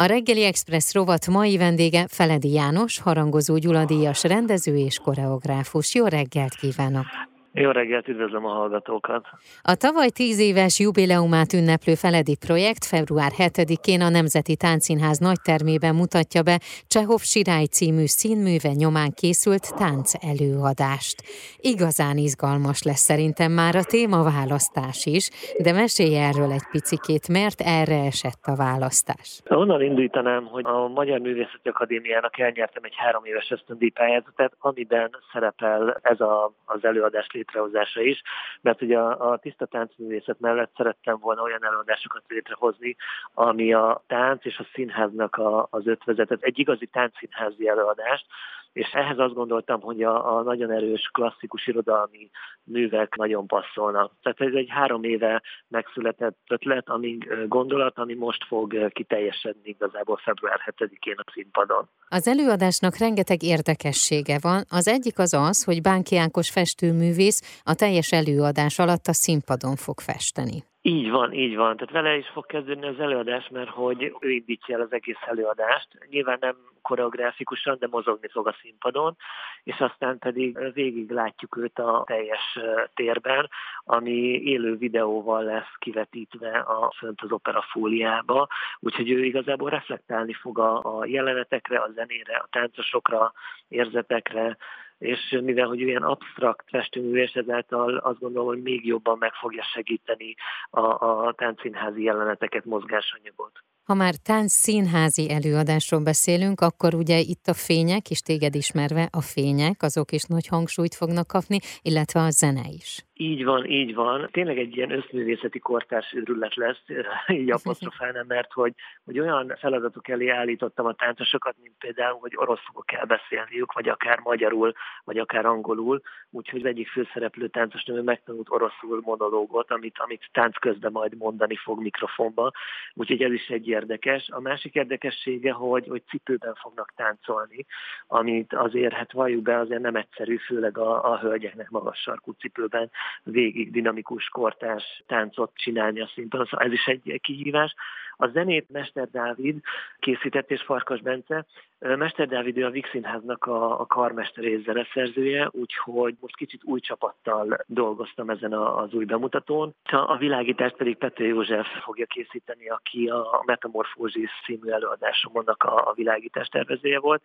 A reggeli Express rovat mai vendége Feledi János, harangozó Gyuladíjas rendező és koreográfus. Jó reggelt kívánok! Jó reggelt, üdvözlöm a hallgatókat! A tavaly tíz éves jubileumát ünneplő Feledi projekt február 7-én a Nemzeti Táncszínház nagytermében mutatja be Csehov Sirály című színműve nyomán készült tánc előadást. Igazán izgalmas lesz szerintem már a témaválasztás is, de mesélj erről egy picikét, mert erre esett a választás. Onnan indítanám, hogy a Magyar Művészeti Akadémiának elnyertem egy három éves ösztöndíjpályázatot, amiben szerepel ez a, az előadás létrehozása is, mert ugye a, a tiszta táncművészet mellett szerettem volna olyan előadásokat létrehozni, ami a tánc és a színháznak a, az ötvezetet, egy igazi táncszínházi előadást, és ehhez azt gondoltam, hogy a, a nagyon erős klasszikus irodalmi művek nagyon passzolnak. Tehát ez egy három éve megszületett ötlet, ami gondolat, ami most fog kiteljesedni igazából február 7-én a színpadon. Az előadásnak rengeteg érdekessége van. Az egyik az az, hogy Bánki Ákos festőművész a teljes előadás alatt a színpadon fog festeni. Így van, így van. Tehát vele is fog kezdődni az előadás, mert hogy ő indítja el az egész előadást. Nyilván nem koreográfikusan, de mozogni fog a színpadon, és aztán pedig végig látjuk őt a teljes térben, ami élő videóval lesz kivetítve a fönt az opera fóliába, úgyhogy ő igazából reflektálni fog a, a jelenetekre, a zenére, a táncosokra, érzetekre, és mivel, hogy olyan absztrakt festőműves, ezáltal azt gondolom, hogy még jobban meg fogja segíteni a, a táncszínházi jeleneteket, mozgásanyagot. Ha már tánc színházi előadásról beszélünk, akkor ugye itt a fények, és téged ismerve a fények, azok is nagy hangsúlyt fognak kapni, illetve a zene is. Így van, így van. Tényleg egy ilyen összművészeti kortárs őrület lesz, így apostrofálnám, mert hogy, hogy olyan feladatok elé állítottam a táncosokat, mint például, hogy oroszul kell beszélniük, vagy akár magyarul, vagy akár angolul. Úgyhogy egyik főszereplő táncos nő megtanult oroszul monológot, amit, amit tánc közben majd mondani fog mikrofonba. Úgyhogy ez is egy érdekes. A másik érdekessége, hogy, hogy cipőben fognak táncolni, amit azért, hát valljuk be, azért nem egyszerű, főleg a, a hölgyeknek magas sarkú cipőben végig dinamikus kortás táncot csinálni a színpadon. Szóval ez is egy kihívás. A zenét Mester Dávid készített és Farkas Bence. Mester Dávid ő a Vix Színháznak a, a karmester és zeneszerzője, úgyhogy most kicsit új csapattal dolgoztam ezen a, az új bemutatón. A világítást pedig Pető József fogja készíteni, aki a Metamorfózis című előadásomnak a, a világítás tervezője volt.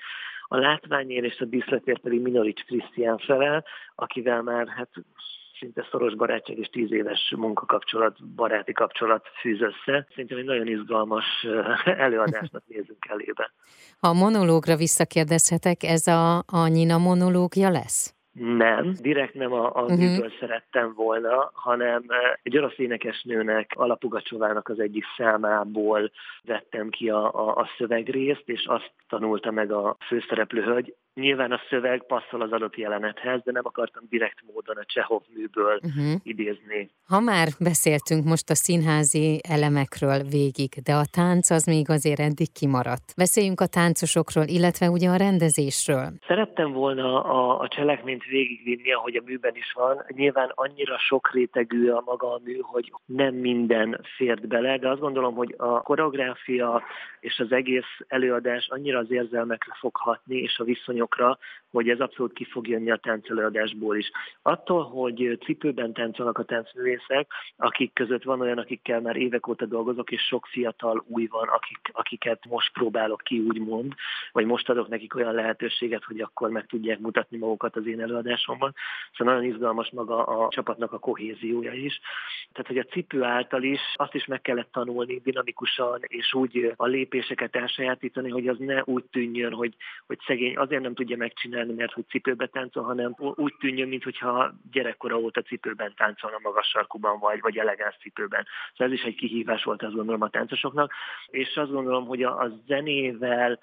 A látványér és a díszletért pedig Minorics Krisztián felel, akivel már hát szinte szoros barátság és tíz éves munkakapcsolat, baráti kapcsolat fűz össze. Szerintem egy nagyon izgalmas előadásnak nézünk elébe. Ha a monológra visszakérdezhetek, ez a, a Nina monológia lesz? Nem, direkt nem a, a uh-huh. műből szerettem volna, hanem egy orosz énekesnőnek, Alapugacsovának az egyik számából vettem ki a, a, a szövegrészt, és azt tanulta meg a főszereplő hölgy. Nyilván a szöveg passzol az adott jelenethez, de nem akartam direkt módon a Csehov műből uh-huh. idézni. Ha már beszéltünk most a színházi elemekről végig, de a tánc az még azért eddig kimaradt. Beszéljünk a táncosokról, illetve ugye a rendezésről. Szerettem volna a, a cselekményt végigvinni, ahogy a műben is van. Nyilván annyira sok rétegű a maga a mű, hogy nem minden fért bele, de azt gondolom, hogy a koreográfia és az egész előadás annyira az érzelmekre fog hatni, és a viszonyok lányokra, hogy ez abszolút ki fog jönni a táncelőadásból is. Attól, hogy cipőben táncolnak a táncművészek, akik között van olyan, akikkel már évek óta dolgozok, és sok fiatal új van, akik, akiket most próbálok ki, úgymond, vagy most adok nekik olyan lehetőséget, hogy akkor meg tudják mutatni magukat az én előadásomban. Szóval nagyon izgalmas maga a csapatnak a kohéziója is. Tehát, hogy a cipő által is azt is meg kellett tanulni dinamikusan, és úgy a lépéseket elsajátítani, hogy az ne úgy tűnjön, hogy, hogy szegény azért nem tudja megcsinálni, mert hogy cipőbe táncol, hanem úgy tűnjön, mintha gyerekkora óta cipőben táncolna magas sarkuban, vagy, vagy elegáns cipőben. Szóval ez is egy kihívás volt, azt gondolom a táncosoknak, és azt gondolom, hogy a, a zenével,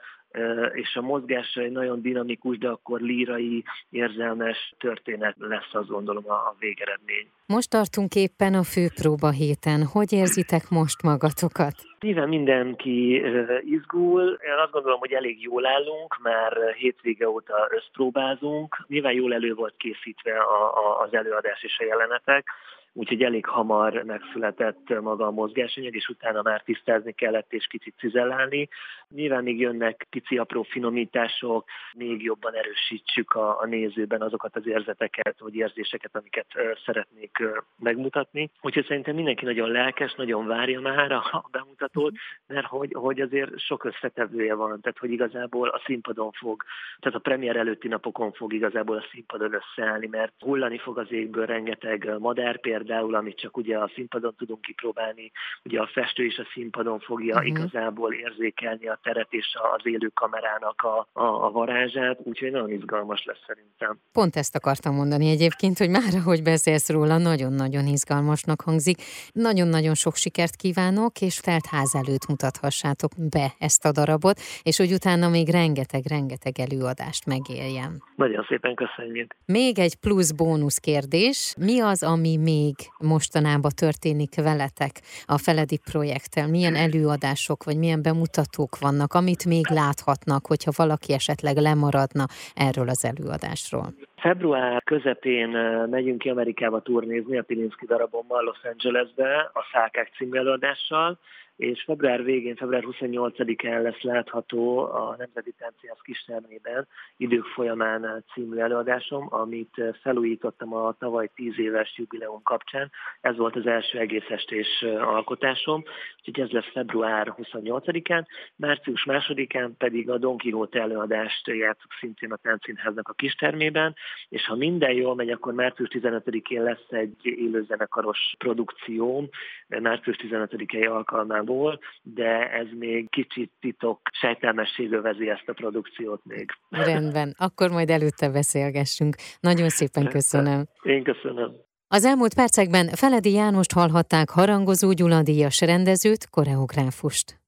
és a mozgása egy nagyon dinamikus, de akkor lírai, érzelmes történet lesz, azt gondolom a végeredmény. Most tartunk éppen a főpróba héten. Hogy érzitek most magatokat? Nyilván mindenki izgul. Én azt gondolom, hogy elég jól állunk, már hétvége óta összpróbázunk. Nyilván jól elő volt készítve a, a, az előadás és a jelenetek úgyhogy elég hamar megszületett maga a mozgásanyag, és utána már tisztázni kellett és kicsit cizellálni. Nyilván még jönnek pici apró finomítások, még jobban erősítsük a, a nézőben azokat az érzeteket vagy érzéseket, amiket szeretnék megmutatni. Úgyhogy szerintem mindenki nagyon lelkes, nagyon várja már a bemutatót, mert hogy, hogy azért sok összetevője van, tehát hogy igazából a színpadon fog, tehát a premier előtti napokon fog igazából a színpadon összeállni, mert hullani fog az égből rengeteg madár például, amit csak ugye a színpadon tudunk kipróbálni, ugye a festő is a színpadon fogja uh-huh. igazából érzékelni a teret és az élő kamerának a, a, a varázsát, úgyhogy nagyon izgalmas lesz szerintem. Pont ezt akartam mondani egyébként, hogy már ahogy beszélsz róla, nagyon-nagyon izgalmasnak hangzik. Nagyon-nagyon sok sikert kívánok, és telt ház előtt mutathassátok be ezt a darabot, és hogy utána még rengeteg-rengeteg előadást megéljem. Nagyon szépen köszönjük. Még egy plusz bónusz kérdés. Mi az, ami még mostanában történik veletek a Feledi projekttel? Milyen előadások, vagy milyen bemutatók vannak, amit még láthatnak, hogyha valaki esetleg lemaradna erről az előadásról? Február közepén megyünk ki Amerikába turnézni a Pilinszki darabommal Los Angelesbe a Szálkák című előadással, és február végén, február 28-án lesz látható a Nemzeti Tánciász Kistermében idők folyamán című előadásom, amit felújítottam a tavaly 10 éves jubileum kapcsán. Ez volt az első egész estés alkotásom, úgyhogy ez lesz február 28-án. Március 2-án pedig a Don Quixote előadást játszok szintén a Táncszínháznak a kistermében, és ha minden jól megy, akkor március 15-én lesz egy élőzenekaros produkció, március 15-i alkalmából Gábor, de ez még kicsit titok, sejtelmesség övezi ezt a produkciót még. Rendben, akkor majd előtte beszélgessünk. Nagyon szépen köszönöm. Én köszönöm. Az elmúlt percekben Feledi Jánost hallhatták harangozó Gyula díjas rendezőt, koreográfust.